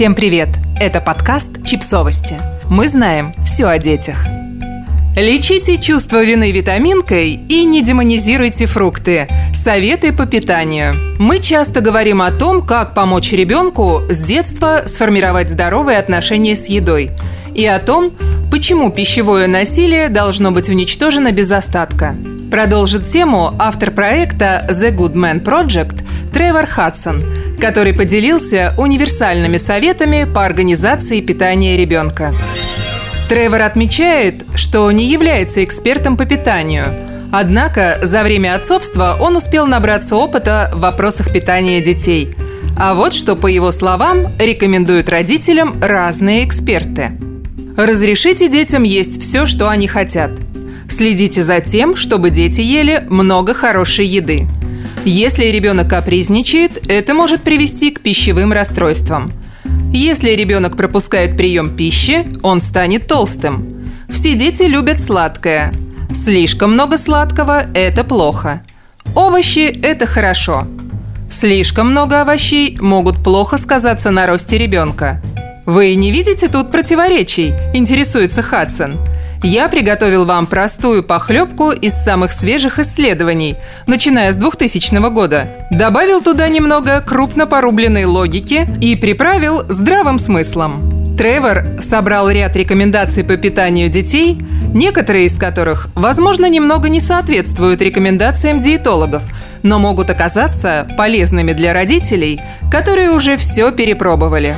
Всем привет! Это подкаст «Чипсовости». Мы знаем все о детях. Лечите чувство вины витаминкой и не демонизируйте фрукты. Советы по питанию. Мы часто говорим о том, как помочь ребенку с детства сформировать здоровые отношения с едой. И о том, почему пищевое насилие должно быть уничтожено без остатка. Продолжит тему автор проекта The Good Man Project Тревор Хадсон – который поделился универсальными советами по организации питания ребенка. Тревор отмечает, что не является экспертом по питанию, однако за время отцовства он успел набраться опыта в вопросах питания детей. А вот что, по его словам, рекомендуют родителям разные эксперты. Разрешите детям есть все, что они хотят. Следите за тем, чтобы дети ели много хорошей еды – если ребенок капризничает, это может привести к пищевым расстройствам. Если ребенок пропускает прием пищи, он станет толстым. Все дети любят сладкое. Слишком много сладкого – это плохо. Овощи – это хорошо. Слишком много овощей могут плохо сказаться на росте ребенка. Вы не видите тут противоречий? Интересуется Хадсон – я приготовил вам простую похлебку из самых свежих исследований, начиная с 2000 года. Добавил туда немного крупно порубленной логики и приправил здравым смыслом. Тревор собрал ряд рекомендаций по питанию детей, некоторые из которых, возможно, немного не соответствуют рекомендациям диетологов, но могут оказаться полезными для родителей, которые уже все перепробовали.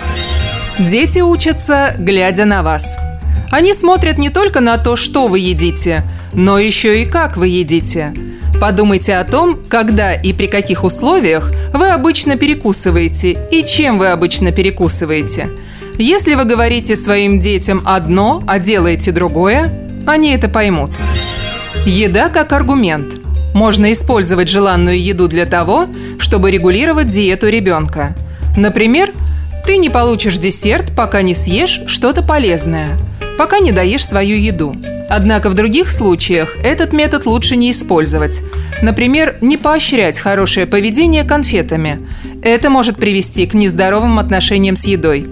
Дети учатся, глядя на вас – они смотрят не только на то, что вы едите, но еще и как вы едите. Подумайте о том, когда и при каких условиях вы обычно перекусываете и чем вы обычно перекусываете. Если вы говорите своим детям одно, а делаете другое, они это поймут. Еда как аргумент. Можно использовать желанную еду для того, чтобы регулировать диету ребенка. Например, ты не получишь десерт, пока не съешь что-то полезное – пока не доешь свою еду. Однако в других случаях этот метод лучше не использовать. Например, не поощрять хорошее поведение конфетами. Это может привести к нездоровым отношениям с едой.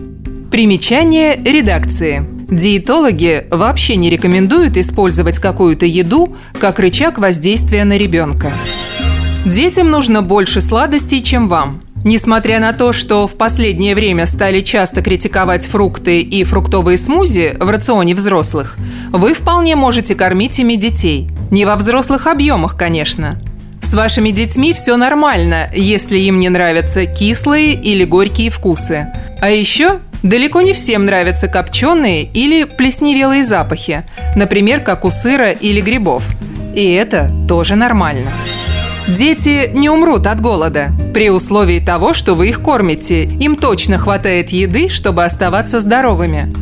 Примечание редакции. Диетологи вообще не рекомендуют использовать какую-то еду как рычаг воздействия на ребенка. Детям нужно больше сладостей, чем вам – Несмотря на то, что в последнее время стали часто критиковать фрукты и фруктовые смузи в рационе взрослых, вы вполне можете кормить ими детей. Не во взрослых объемах, конечно. С вашими детьми все нормально, если им не нравятся кислые или горькие вкусы. А еще далеко не всем нравятся копченые или плесневелые запахи, например, как у сыра или грибов. И это тоже нормально. Дети не умрут от голода, при условии того, что вы их кормите. Им точно хватает еды, чтобы оставаться здоровыми.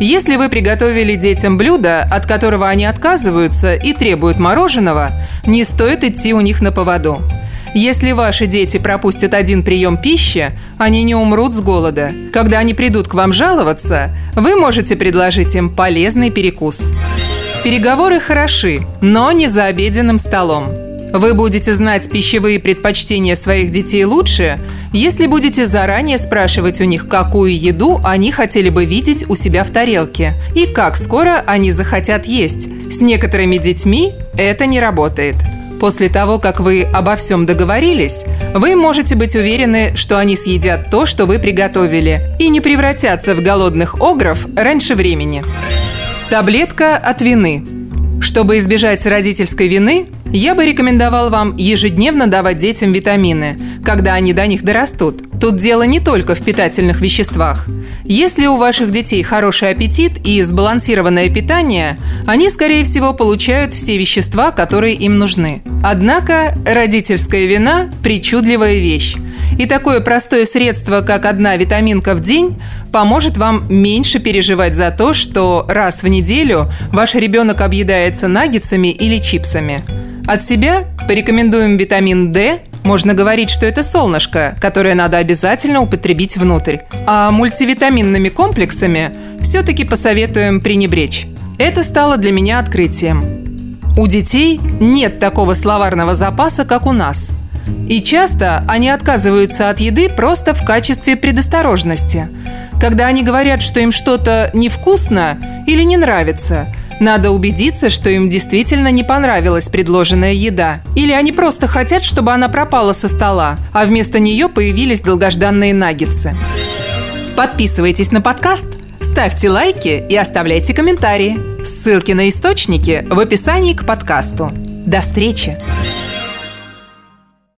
Если вы приготовили детям блюдо, от которого они отказываются и требуют мороженого, не стоит идти у них на поводу. Если ваши дети пропустят один прием пищи, они не умрут с голода. Когда они придут к вам жаловаться, вы можете предложить им полезный перекус. Переговоры хороши, но не за обеденным столом. Вы будете знать пищевые предпочтения своих детей лучше, если будете заранее спрашивать у них, какую еду они хотели бы видеть у себя в тарелке и как скоро они захотят есть. С некоторыми детьми это не работает. После того, как вы обо всем договорились, вы можете быть уверены, что они съедят то, что вы приготовили, и не превратятся в голодных огров раньше времени. Таблетка от вины. Чтобы избежать родительской вины, я бы рекомендовал вам ежедневно давать детям витамины, когда они до них дорастут. Тут дело не только в питательных веществах. Если у ваших детей хороший аппетит и сбалансированное питание, они, скорее всего, получают все вещества, которые им нужны. Однако родительская вина – причудливая вещь. И такое простое средство, как одна витаминка в день, поможет вам меньше переживать за то, что раз в неделю ваш ребенок объедается наггетсами или чипсами. От себя порекомендуем витамин D. Можно говорить, что это солнышко, которое надо обязательно употребить внутрь. А мультивитаминными комплексами все-таки посоветуем пренебречь. Это стало для меня открытием. У детей нет такого словарного запаса, как у нас. И часто они отказываются от еды просто в качестве предосторожности. Когда они говорят, что им что-то невкусно или не нравится, надо убедиться, что им действительно не понравилась предложенная еда. Или они просто хотят, чтобы она пропала со стола, а вместо нее появились долгожданные наггетсы. Подписывайтесь на подкаст, ставьте лайки и оставляйте комментарии. Ссылки на источники в описании к подкасту. До встречи!